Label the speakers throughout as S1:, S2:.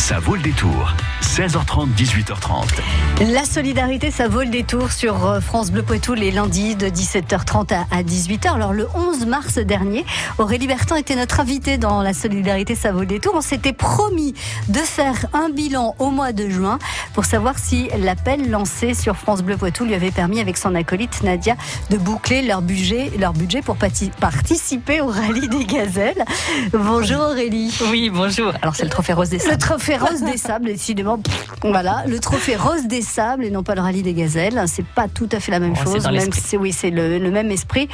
S1: Ça vaut le détour. 16h30, 18h30.
S2: La solidarité, ça vaut le détour sur euh, France Bleu Poitou les lundis de 17h30 à 18h. Alors le 11 mars dernier, Aurélie Bertin était notre invitée dans La solidarité, ça vaut le détour. On s'était promis de faire un bilan au mois de juin pour savoir si l'appel lancé sur France Bleu Poitou lui avait permis avec son acolyte Nadia de boucler leur budget, leur budget pour participer au rallye des gazelles. Bonjour Aurélie.
S3: Oui, bonjour. Alors c'est le trophée rose des.
S2: Le trophée rose des sables, décidément voilà, le trophée rose des sables et non pas le rallye des gazelles. C'est pas tout à fait la même chose, même si oui, c'est le, même esprit.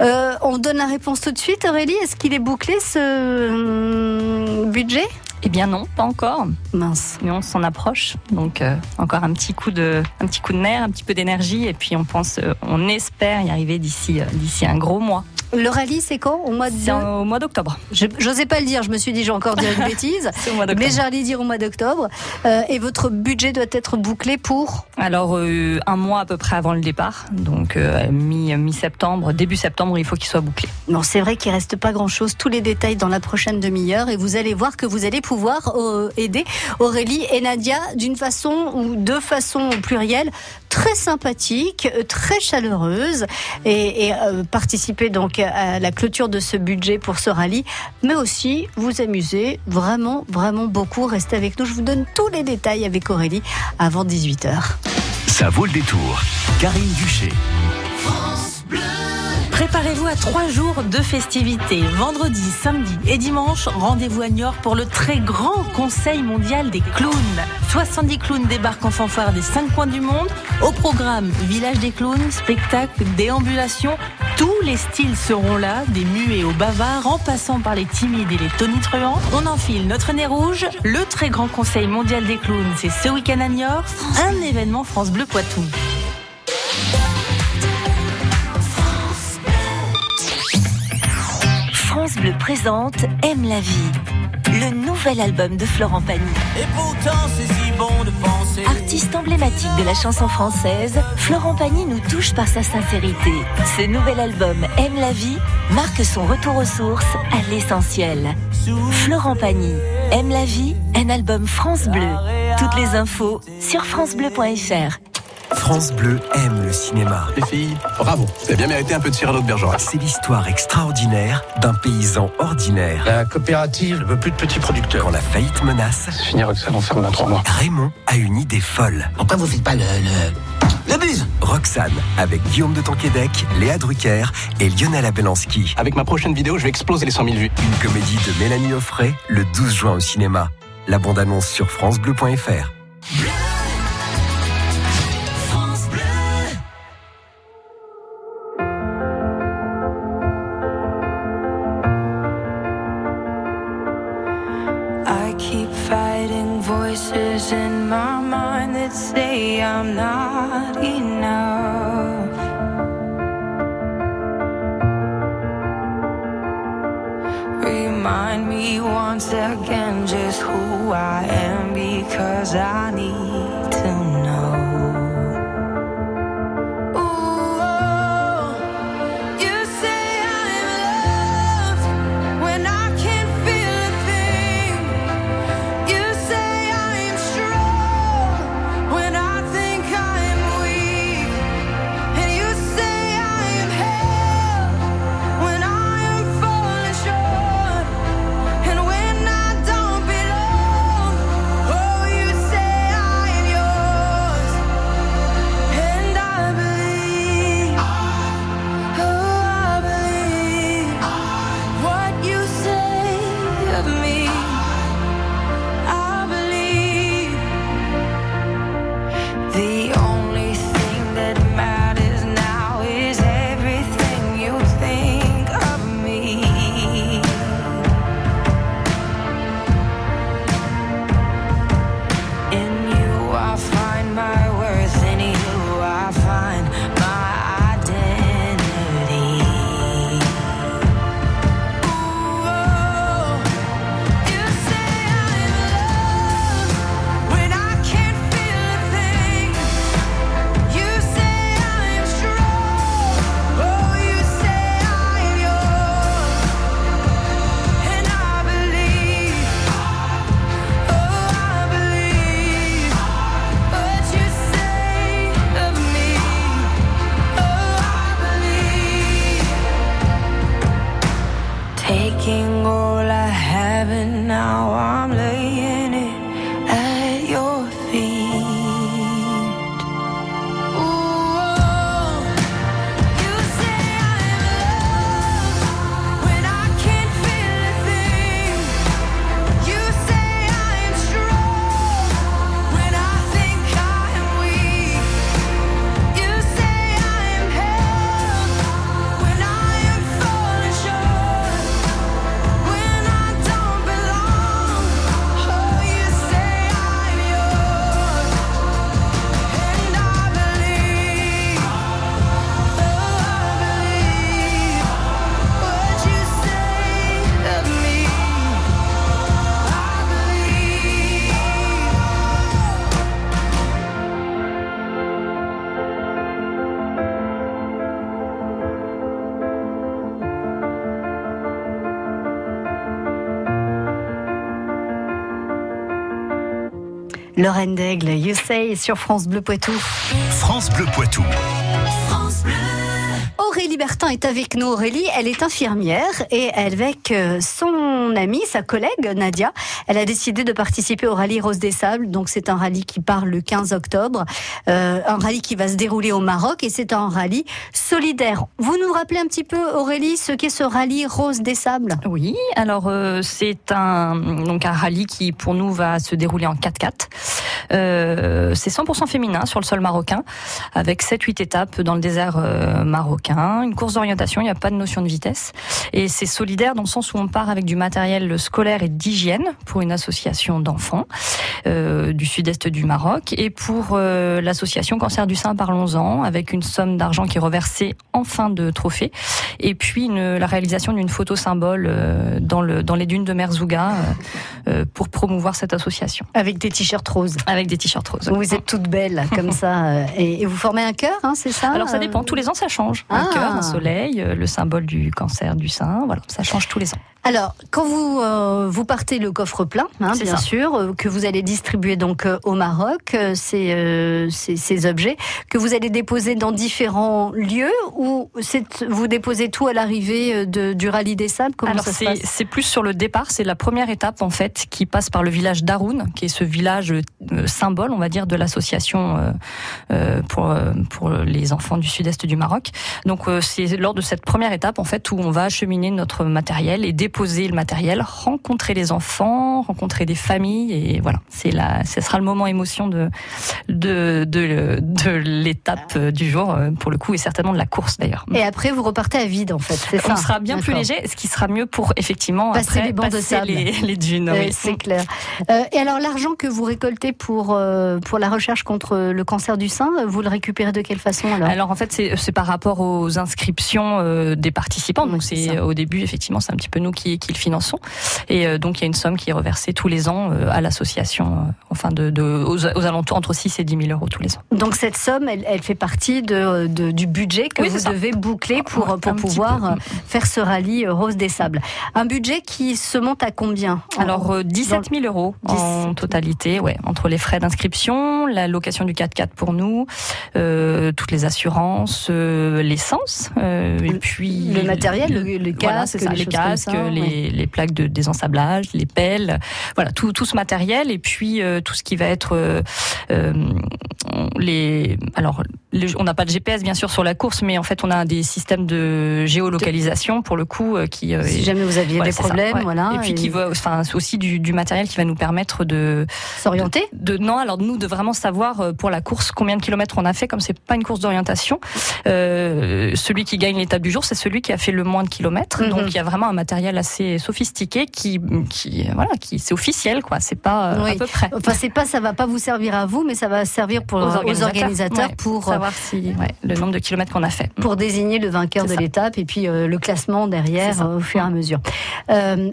S2: Euh, on donne la réponse tout de suite, Aurélie. Est-ce qu'il est bouclé ce hum, budget?
S3: Eh bien non, pas encore.
S2: Mince.
S3: Mais on s'en approche. Donc euh, encore un petit coup de, un petit coup de nerf, un petit peu d'énergie, et puis on pense, euh, on espère y arriver d'ici, d'ici un gros mois.
S2: Le rallye, c'est quand? Au mois
S3: au mois d'octobre.
S2: Je n'osais pas le dire, je me suis dit, j'ai encore dit une bêtise.
S3: au mois
S2: mais j'allais dire au mois d'octobre. Euh, et votre budget doit être bouclé pour?
S3: Alors, euh, un mois à peu près avant le départ. Donc, euh, mi-septembre, début septembre, il faut qu'il soit bouclé.
S2: Non, c'est vrai qu'il reste pas grand-chose. Tous les détails dans la prochaine demi-heure. Et vous allez voir que vous allez pouvoir aider Aurélie et Nadia d'une façon ou de façon plurielle très sympathique, très chaleureuse. Et, et participer donc à la clôture de ce budget pour ce rallye, mais aussi vous amuser vraiment, vraiment beaucoup. Restez avec nous, je vous donne tous les détails avec Aurélie avant 18h.
S1: Ça vaut le détour. Karine Duché.
S4: Préparez-vous à trois jours de festivités. Vendredi, samedi et dimanche, rendez-vous à Niort pour le très grand Conseil mondial des clowns. 70 clowns débarquent en fanfare des cinq coins du monde. Au programme, village des clowns, spectacle, déambulation. Tous les styles seront là, des muets aux bavards, en passant par les timides et les tonitruants. On enfile notre nez rouge. Le très grand Conseil mondial des clowns, c'est ce week-end à Niort. Un événement France Bleu Poitou.
S5: France Bleu présente Aime la vie, le nouvel album de Florent Pagny.
S6: Et pourtant, c'est si bon de penser.
S5: Artiste emblématique de la chanson française, Florent Pagny nous touche par sa sincérité. Ce nouvel album Aime la vie marque son retour aux sources, à l'essentiel. Florent Pagny, Aime la vie, un album France Bleu. Toutes les infos sur francebleu.fr
S7: France Bleu aime le cinéma.
S8: Les filles, bravo. Vous avez bien mérité un peu de Cyrano de Bergerac.
S7: C'est l'histoire extraordinaire d'un paysan ordinaire.
S9: La coopérative ne veut plus de petits producteurs.
S7: Quand la faillite menace,
S9: c'est fini avec ça, on ferme dans trois mois.
S7: Raymond a une idée folle.
S10: Pourquoi vous faites pas le... le... le buzz
S7: Roxane, avec Guillaume de Tonquédec, Léa Drucker et Lionel Abelanski.
S8: Avec ma prochaine vidéo, je vais exploser les 100 000 vues.
S7: Une comédie de Mélanie Offray, le 12 juin au cinéma. La bande-annonce sur francebleu.fr.
S2: Lorraine Daigle, You Say sur France Bleu Poitou.
S1: France Bleu Poitou.
S2: Aurélie Bertin est avec nous. Aurélie, elle est infirmière et avec euh, son amie, sa collègue Nadia, elle a décidé de participer au rallye Rose des Sables. Donc c'est un rallye qui part le 15 octobre, euh, un rallye qui va se dérouler au Maroc et c'est un rallye solidaire. Vous nous rappelez un petit peu, Aurélie, ce qu'est ce rallye Rose des Sables?
S3: Oui, alors euh, c'est un donc un rallye qui pour nous va se dérouler en 4x4. Euh, c'est 100% féminin sur le sol marocain, avec 7-8 étapes dans le désert marocain. Une course d'orientation, il n'y a pas de notion de vitesse. Et c'est solidaire dans le sens où on part avec du matériel scolaire et d'hygiène pour une association d'enfants euh, du sud-est du Maroc et pour euh, l'association Cancer du sein Parlons-en, avec une somme d'argent qui est reversée en fin de trophée. Et puis la réalisation d'une photo symbole euh, dans, le, dans les dunes de Merzouga pour promouvoir cette association.
S2: Avec des t-shirts roses.
S3: Avec des t-shirts roses.
S2: Vous êtes toutes belles comme ça. euh, Et, vous formez un cœur, hein, c'est ça
S3: Alors ça
S2: euh,
S3: dépend, tous les ans ça change.
S2: Ah.
S3: Un cœur, un soleil, euh, le symbole du cancer du sein, voilà, ça change tous les ans.
S2: Alors, quand vous euh, vous partez le coffre plein, hein, bien
S3: ça.
S2: sûr, euh, que vous allez distribuer donc euh, au Maroc, euh, ces, euh, ces, ces objets que vous allez déposer dans différents lieux ou vous déposez tout à l'arrivée euh, du rallye des sables? Comment
S3: Alors c'est plus sur le départ, c'est la première étape en fait qui passe par le village d'Aroun, qui est ce village euh, symbole, on va dire, de l'association euh, euh, pour pour les enfants du sud-est du Maroc. Donc c'est lors de cette première étape en fait où on va acheminer notre matériel et déposer le matériel, rencontrer les enfants, rencontrer des familles et voilà, c'est là, ce sera le moment émotion de de de, de l'étape du jour pour le coup et certainement de la course d'ailleurs.
S2: Et après, vous repartez à vide, en fait. C'est ça?
S3: On sera bien plus léger, ce qui sera mieux pour effectivement
S2: Passer
S3: après
S2: les bancs de
S3: passer
S2: sable.
S3: les, les dunes. Oui.
S2: C'est clair. Euh, et alors, l'argent que vous récoltez pour, euh, pour la recherche contre le cancer du sein, vous le récupérez de quelle façon alors,
S3: Alors en fait c'est par rapport aux inscriptions euh, des participants. Donc
S2: c'est
S3: au début effectivement c'est un petit peu nous qui, qui le finançons. Et donc il y a une somme qui est reversée tous les ans à l'association enfin de, de aux, aux alentours entre 6 et 10 000 euros tous les ans.
S2: Donc cette somme, elle, elle fait partie de, de- du budget que
S3: Oui,
S2: vous devez boucler pour,
S3: Ouais,
S2: pour pouvoir faire ce rallye Rose des Sables. Un budget qui se monte à combien
S3: Alors euh, 17 000 euros en
S2: 17 000.
S3: totalité, ouais, entre les frais d'inscription, la location du 4x4 pour nous, euh, toutes les assurances, euh, l'essence, euh, et puis
S2: le matériel, le,
S3: voilà, ça,
S2: les,
S3: casques,
S2: ça,
S3: les,
S2: ouais.
S3: les plaques de désensablage, les pelles, voilà, tout, tout ce matériel et puis euh, tout ce qui va être euh, euh, les. Alors, le- on n'a pas de GPS bien sûr sur la course, mais en fait, on a des systèmes de géolocalisation pour le coup euh, qui. euh,
S2: Si
S3: est-
S2: jamais vous aviez
S3: voilà,
S2: des
S3: ça,
S2: problèmes,
S3: ouais.
S2: voilà.
S3: Et puis qui va, enfin, c'est aussi du, du matériel qui va nous permettre de
S2: s'orienter.
S3: de non alors nous de vraiment savoir euh, pour la course combien de kilomètres on a fait comme c'est pas une course d'orientation euh, celui qui gagne l'étape du jour c'est celui qui a fait le moins de kilomètres
S2: Mhm.
S3: donc il y a vraiment un matériel assez sophistiqué qui qui voilà qui c'est officiel quoi c'est pas euh,
S2: Oui.
S3: à peu près
S2: Enfin, c'est pas, ça va pas vous servir à vous, mais ça va servir pour, aux organisateurs,
S3: ouais,
S2: pour,
S3: savoir si ouais, le nombre de kilomètres qu'on a fait
S2: pour désigner le vainqueur de l'étape et puis euh, le classement derrière euh, au fur et à mesure.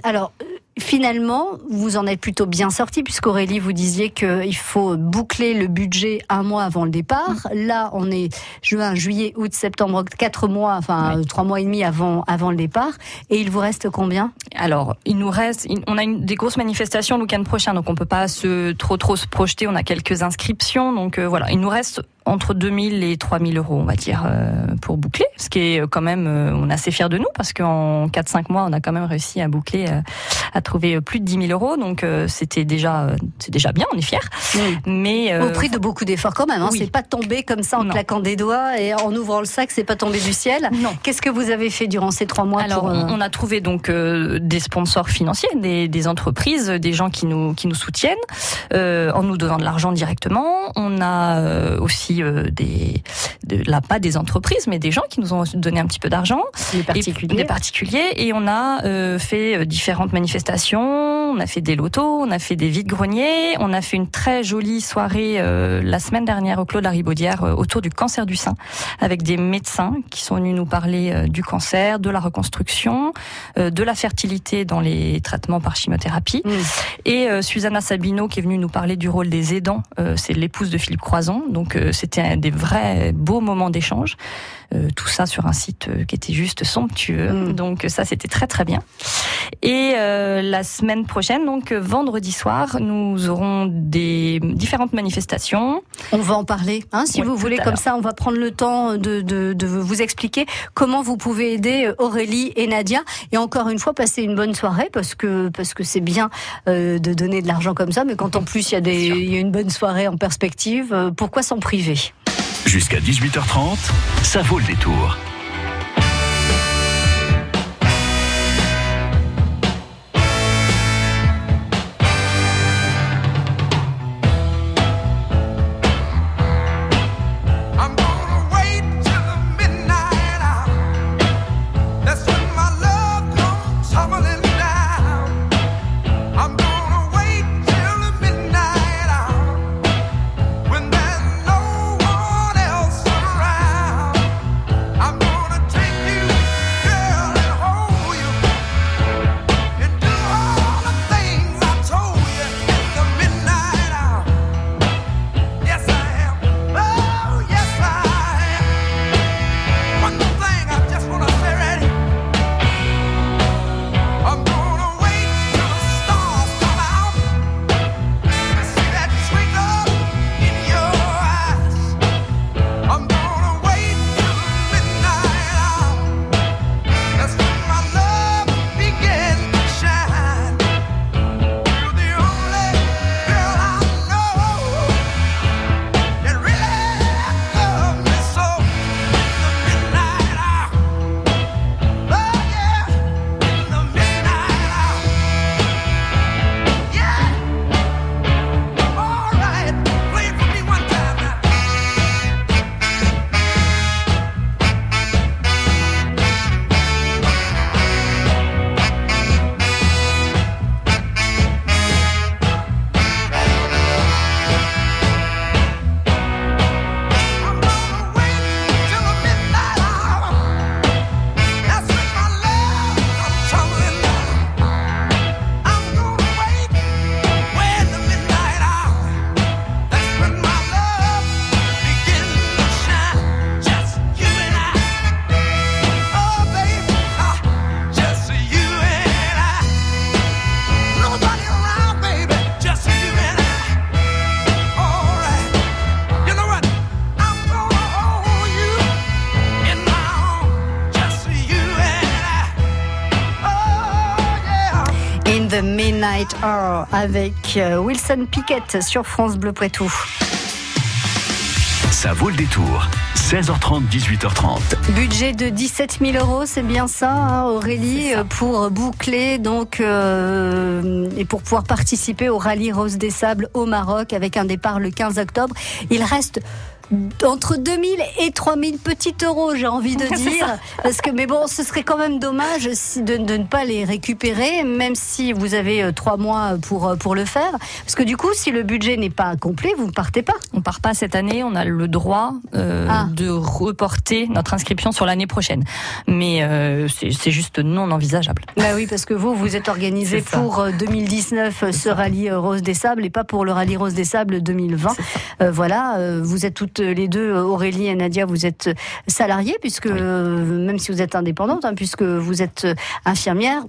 S2: Alors. Finalement, vous en êtes plutôt bien sorti puisqu'Aurélie, vous disiez qu'il faut boucler le budget un mois avant le départ. Là, on est juin, juillet, août, septembre, quatre mois, enfin euh, trois mois et demi avant, avant le départ. Et il vous reste combien?
S3: Alors, il nous reste, on a une, des grosses manifestations le week-end prochain, donc on peut pas se trop trop se projeter. On a quelques inscriptions, donc euh, voilà, il nous reste entre 2000 et 3000 euros, on va dire, euh, pour boucler. Ce qui est euh, quand même, euh, on est assez fiers de nous parce qu'en 4-5 mois, on a quand même réussi à boucler, euh, à trouver plus de 10 000 euros. Donc c'était déjà, c'est déjà bien, on est fiers. Mais
S2: Au prix de beaucoup d'efforts quand même. Hein.
S3: oui.
S2: C'est pas tombé comme ça en
S3: Non.
S2: claquant des doigts et en ouvrant le sac, c'est pas tombé du ciel.
S3: Non.
S2: Qu'est-ce que vous avez fait durant ces trois mois
S3: Alors,
S2: pour,
S3: on- on a trouvé donc des sponsors financiers, des, des entreprises, des gens qui nous qui nous soutiennent euh, en nous donnant de l'argent directement. On a aussi euh, des de, là pas des entreprises, mais des gens qui nous ont donné un petit peu d'argent, Et- des particuliers, et on a euh, fait euh, différentes manifestations. On a fait des lotos, on a fait des vides greniers, on a fait une très jolie soirée euh, la semaine dernière au Clos de la Ribaudière euh, autour du cancer du sein, avec des médecins qui sont venus nous parler du cancer, de la reconstruction, de la fertilité dans les traitements par chimiothérapie,
S2: Mm.
S3: et Susanna Sabino qui est venue nous parler du rôle des aidants. C'est l'épouse de Philippe Croison, donc c'était des vrais beaux moments d'échange. Tout ça sur un site euh, qui était juste somptueux.
S2: Mm.
S3: Donc ça, c'était très très bien. Et euh, la semaine prochaine donc vendredi soir, nous aurons des différentes manifestations.
S2: On va en parler, hein, si
S3: Oui,
S2: vous voulez. Comme ça, on va prendre le temps de, de, de vous expliquer comment vous pouvez aider euh, Aurélie et Nadia. Et encore une fois, passer une bonne soirée parce que parce que c'est bien euh, de donner de l'argent comme ça, mais quand en plus il y a des il y a une bonne soirée en perspective, euh, pourquoi s'en priver?
S1: Jusqu'à 18h30, ça vaut le détour.
S11: Midnight Hour
S2: avec euh, Wilson Pickett sur France Bleu Poitou.
S1: Ça vaut le détour. 16h30, 18h30.
S2: Budget de 17 000 euros, c'est bien ça, hein, Aurélie, euh, pour boucler donc euh, et pour pouvoir participer au rallye Rose des Sables au Maroc avec un départ le 15 octobre. Il reste entre 2000 et 3000 petits euros, j'ai envie de dire,
S3: ça.
S2: parce que mais bon, ce serait quand même dommage si de, de ne pas les récupérer, même si vous avez euh, trois mois pour euh, pour le faire, parce que du coup, si le budget n'est pas complet, vous ne partez pas.
S3: On part pas cette année, on a le droit euh,
S2: Ah.
S3: de reporter notre inscription sur l'année prochaine. Mais euh, c'est juste non envisageable.
S2: Bah oui, parce que vous, vous êtes organisé
S3: ça.
S2: pour euh, 2019 euh, ce rallye euh, Rose des Sables et pas pour le rallye Rose des Sables 2020. Euh, voilà, vous êtes toutes les deux, euh, Aurélie et Nadia, vous êtes salariées puisque euh, même si vous êtes indépendante, hein, puisque vous êtes euh, infirmière.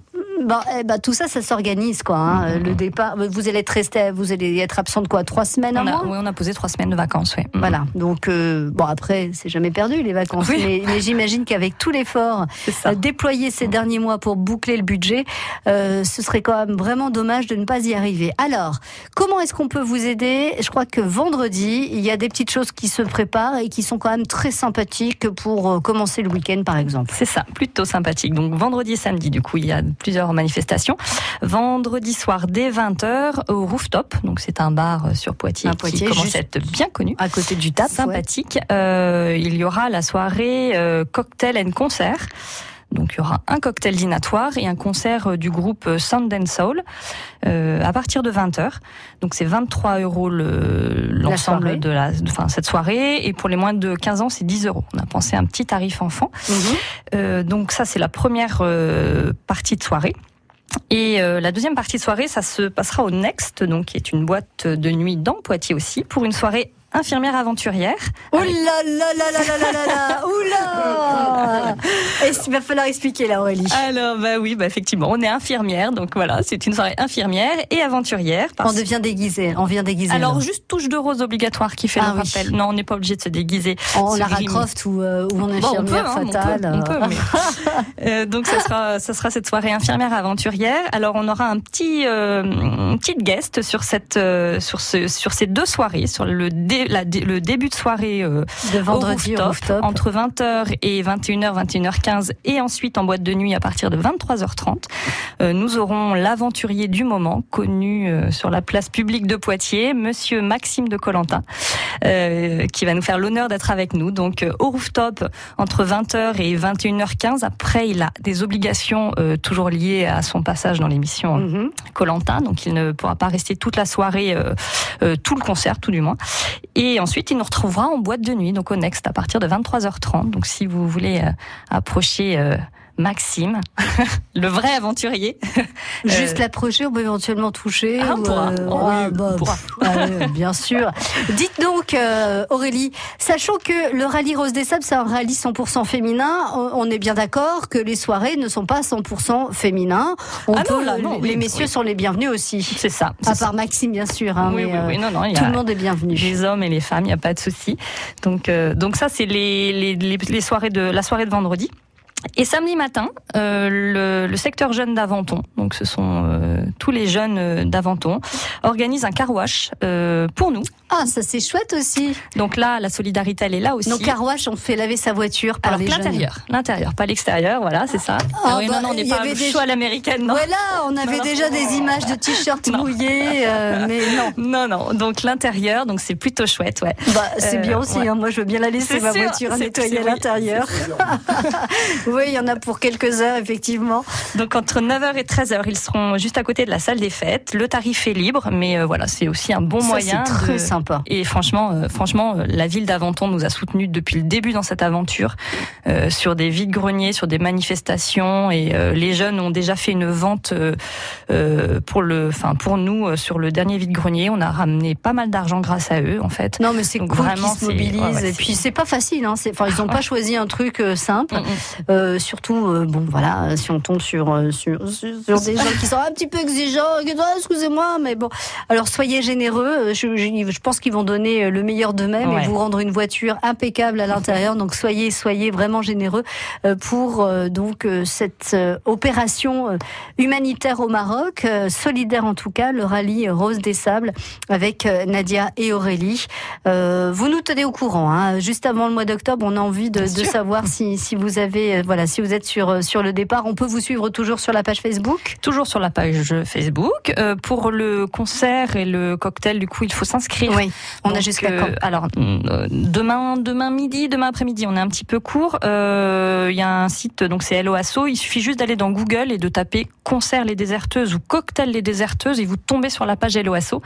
S2: Bah, eh ben, tout ça, ça s'organise quoi. hein. Le départ, vous allez être resté, vous allez être absente quoi, trois semaines,
S3: On a, oui, on a posé trois semaines de vacances, oui.
S2: Voilà, donc euh, bon après c'est jamais perdu les vacances,
S3: Oui.
S2: mais, mais j'imagine qu'avec tout l'effort euh, déployé ces derniers mois pour boucler le budget, euh, ce serait quand même vraiment dommage de ne pas y arriver. Alors, comment est-ce qu'on peut vous aider? Je crois que vendredi, il y a des petites choses qui se préparent et qui sont quand même très sympathiques pour euh, commencer le week-end par exemple.
S3: C'est ça, plutôt sympathique. Donc vendredi et samedi, du coup, il y a plusieurs manifestations. Vendredi soir dès 20h au Rooftop, donc c'est un bar euh, sur Poitiers,
S2: Poitiers,
S3: qui commence à être bien connu.
S2: À côté du TAP, ouais.
S3: sympathique. Euh, il y aura la soirée euh, cocktail and concert. Donc il y aura un cocktail dînatoire et un concert euh, du groupe euh, Sound and Soul euh, à partir de 20h. Donc c'est 23 euros le- l'ensemble de la, enfin cette soirée et pour les moins de 15 ans c'est 10 euros. On a pensé à un petit tarif enfant.
S2: Mhm.
S3: Euh, donc ça c'est la première euh, partie de soirée. Et euh, la deuxième partie de soirée, ça se passera au Next, donc qui est une boîte de nuit dans Poitiers aussi, pour une soirée infirmière aventurière.
S2: Oh là là là là là là là Oula Il va falloir expliquer là Aurélie.
S3: Alors bah oui, bah effectivement, on est infirmière, donc voilà, c'est une soirée infirmière et aventurière.
S2: On devient déguisé, on vient déguisé.
S3: Alors juste touche de rose obligatoire qui fait
S2: ah,
S3: le rappel. Non, on n'est pas obligé de se déguiser.
S2: En
S3: oh,
S2: Lara Croft ou, euh, ou infirmière
S3: bon, on peut, hein,
S2: fatale.
S3: Mais... Euh, donc ça sera, cette soirée infirmière aventurière. Alors on aura un petit, euh, une petite guest sur cette, euh, sur ce, sur ces deux soirées, sur le dé la le début de soirée euh,
S2: de
S3: au
S2: vendredi au
S3: rooftop,
S2: rooftop.
S3: entre 20h et 21h, 21h15 et ensuite en boîte de nuit à partir de 23h30. Euh, nous aurons l'aventurier du moment connu euh, sur la place publique de Poitiers, monsieur Maxime de Colentin, euh, qui va nous faire l'honneur d'être avec nous. Donc euh, au rooftop entre 20h et 21h15. Après, il a des obligations euh, toujours liées à son passage dans l'émission
S2: Mhm.
S3: Colantin, donc il ne pourra pas rester toute la soirée, tout le concert, tout du moins. Et ensuite, il nous retrouvera en boîte de nuit, donc au Next, à partir de 23h30. Donc si vous voulez euh, approcher euh, Maxime, le vrai aventurier,
S2: Juste l'approcher, on peut éventuellement toucher.
S3: Ah, on pourra.
S2: euh,
S3: Oh,
S2: ah,
S3: oui,
S2: bah,
S3: on pourra.
S2: bien sûr. Dites donc, euh, Aurélie, sachant que le rallye Rose des Sables, c'est un rallye 100% féminin, on est bien d'accord que les soirées ne sont pas 100% féminins. On
S3: Ah non, là, non,
S2: les
S3: oui,
S2: messieurs
S3: oui.
S2: sont les bienvenus aussi.
S3: c'est ça.
S2: À part Maxime, bien sûr. hein,
S3: oui,
S2: mais,
S3: oui,
S2: euh,
S3: oui, non, non,
S2: Tout le monde est bienvenu.
S3: les hommes et les femmes, il n'y a pas de souci. Donc, euh, donc ça, c'est les, les, les, les soirées de la soirée de vendredi. Et samedi matin, euh, le, le secteur jeune d'Aventon, donc ce sont euh, tous les jeunes euh, d'Aventon, organise un car wash euh, pour nous.
S2: Ah, ça c'est chouette aussi.
S3: Donc là, la solidarité, elle est là aussi.
S2: Donc, Carwash, on fait laver sa voiture par
S3: Alors
S2: les jeunes.
S3: l'intérieur, l'intérieur, pas l'extérieur, voilà, c'est ça.
S2: Ah,
S3: oui,
S2: bah,
S3: non, non, on n'est pas
S2: avait
S3: le
S2: des-
S3: choix à l'américaine, non.
S2: Voilà, on avait
S3: Non, non.
S2: déjà des images de t-shirts mouillés, euh, mais non.
S3: Non, non. Donc l'intérieur, donc c'est plutôt chouette, ouais.
S2: Bah, c'est
S3: Euh,
S2: bien aussi,
S3: ouais.
S2: hein. moi je veux bien la laisser
S3: C'est
S2: ma
S3: sûr,
S2: voiture à
S3: c'est-
S2: nettoyer l'intérieur. oui, il y en a pour quelques heures, effectivement.
S3: Donc entre 9h et 13h, ils seront juste à côté de la salle des fêtes. Le tarif est libre, mais euh, voilà, c'est aussi un bon
S2: Ça,
S3: moyen.
S2: c'est très
S3: de-
S2: sympa.
S3: Et franchement, euh, franchement, euh, la ville d'Aventon nous a soutenus depuis le début dans cette aventure, euh, sur des vides greniers, sur des manifestations, et euh, les jeunes ont déjà fait une vente euh, pour le, enfin pour nous euh, sur le dernier vide grenier. On a ramené pas mal d'argent grâce à eux, en fait.
S2: Non, mais c'est cool
S3: vraiment,
S2: qu'ils se mobilisent.
S3: ouais, ouais,
S2: et puis, c'est pas facile. Hein. c'est- Enfin, ils n'ont
S3: Ouais.
S2: pas choisi un truc euh, simple.
S3: Mm, mm.
S2: Euh, surtout, euh, bon, voilà, si on tombe sur, euh, sur, sur, sur des gens qui sont un petit peu exigeants, Ah, excusez-moi, mais bon. Alors, soyez généreux. Je, je, je pense qu'ils vont donner le meilleur d'eux-mêmes
S3: Ouais.
S2: et vous rendre une voiture impeccable à l'intérieur. Donc, soyez, soyez vraiment généreux pour donc cette opération humanitaire au Maroc, solidaire en tout cas, le rallye Rose des Sables avec Nadia et Aurélie. Vous nous tenez au courant. Hein. Juste avant le mois d'octobre, on a envie de, de savoir si, si vous avez, voilà, si vous êtes sur euh, sur le départ. On peut vous suivre toujours sur la page Facebook.
S3: Toujours sur la page Facebook. Euh, pour le concert et le cocktail, du coup, il faut s'inscrire.
S2: Oui, on a jusqu'à
S3: euh,
S2: quand
S3: Alors euh, demain, demain midi, demain après-midi, on est un petit peu court. Il y a un site, donc c'est LOASO. Il suffit juste d'aller dans Google et de taper concert les déserteuses ou cocktail les déserteuses et vous tombez sur la page LOASO.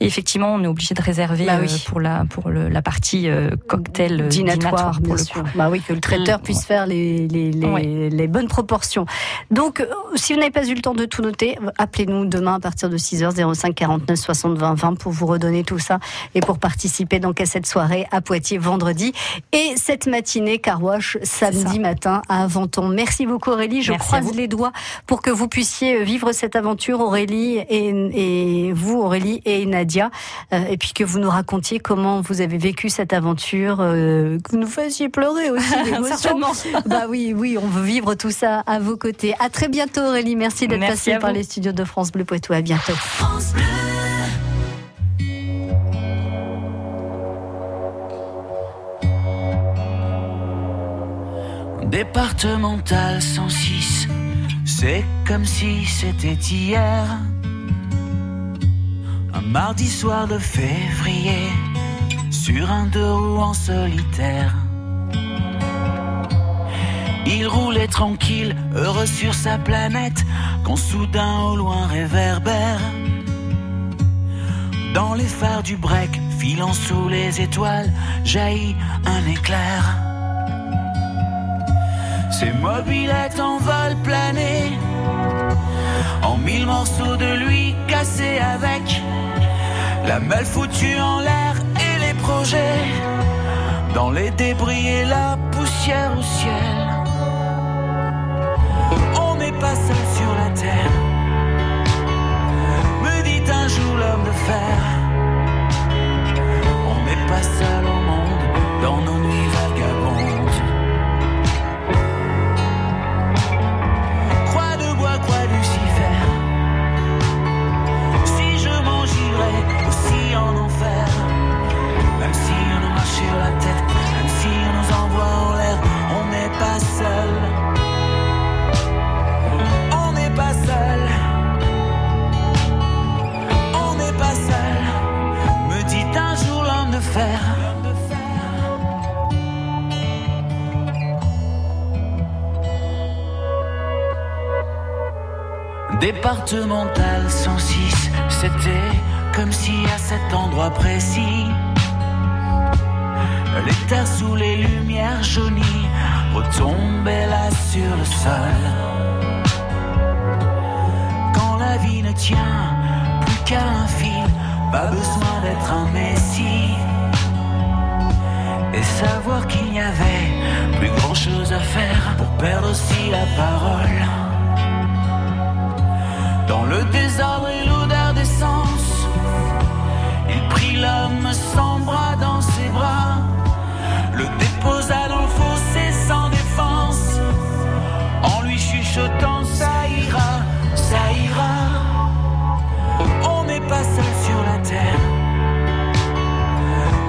S3: Et effectivement, on est obligé de réserver
S2: Bah oui.
S3: pour la pour le, la partie cocktail euh,
S2: dînatoire,
S3: pour
S2: bien
S3: le
S2: sûr.
S3: coup.
S2: Bah oui, que le traiteur
S3: Mm,
S2: puisse faire les, les, les,
S3: Ouais.
S2: les bonnes proportions. Donc, euh, si vous n'avez pas eu le temps de tout noter, appelez-nous demain à partir de 6h 05 49 60 20 20 pour vous redonner tout ça et pour participer donc à cette soirée à Poitiers vendredi et cette matinée car wash samedi matin à Aventon. Merci beaucoup Aurélie, je
S3: Merci
S2: croise les doigts pour que vous puissiez vivre cette aventure Aurélie et, et vous Aurélie et Nadia euh, et puis que vous nous racontiez comment vous avez vécu cette aventure, euh, que vous nous fassiez pleurer aussi.
S3: Certainement.
S2: Bah oui, oui, on veut vivre tout ça à vos côtés. À très bientôt Aurélie, merci d'être passée par les studios de France Bleu Poitou. À bientôt.
S6: Départemental 106, c'est comme si c'était hier. Un mardi soir de février, sur un deux roues en solitaire. Il roulait tranquille, heureux sur sa planète, quand soudain au loin réverbère. Dans les phares du break, filant sous les étoiles, jaillit un éclair. Ses mobilettes en vol plané, en mille morceaux de lui cassés avec la malle foutue en l'air et les pros projet dans les débris et la poussière au ciel. Pas seul sur la terre, me dit un jour l'homme de fer. On n'est pas seul au monde dans nos nuits vagabondes. Croix de bois, croix Lucifer. Si je m'en j'irai aussi en enfer. Même si on marche sur la tête, Départemental 106, c'était comme si à cet endroit précis, terres sous les lumières jaunies retombaient là sur le sol. Quand la vie ne tient plus qu'à un fil, pas besoin d'être un messie. Et savoir qu'il n'y avait plus grand chose à faire pour perdre aussi la parole. Le désordre et l'odeur d'essence, il prit l'homme sans bras dans ses bras, le déposa dans le fossé sans défense, en lui chuchotant ça ira, ça ira. On n'est pas seul sur la terre,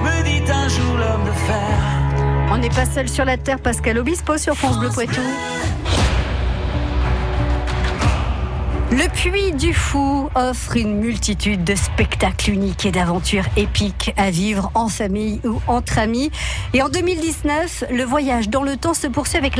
S6: me dit un jour l'homme de fer.
S2: On n'est pas seul sur la terre, Pascal Obispo sur France Bleu Poitou. Le Puy du Fou offre une multitude de spectacles uniques et d'aventures épiques à vivre en famille ou entre amis. Et en 2019, le voyage dans le temps se poursuit avec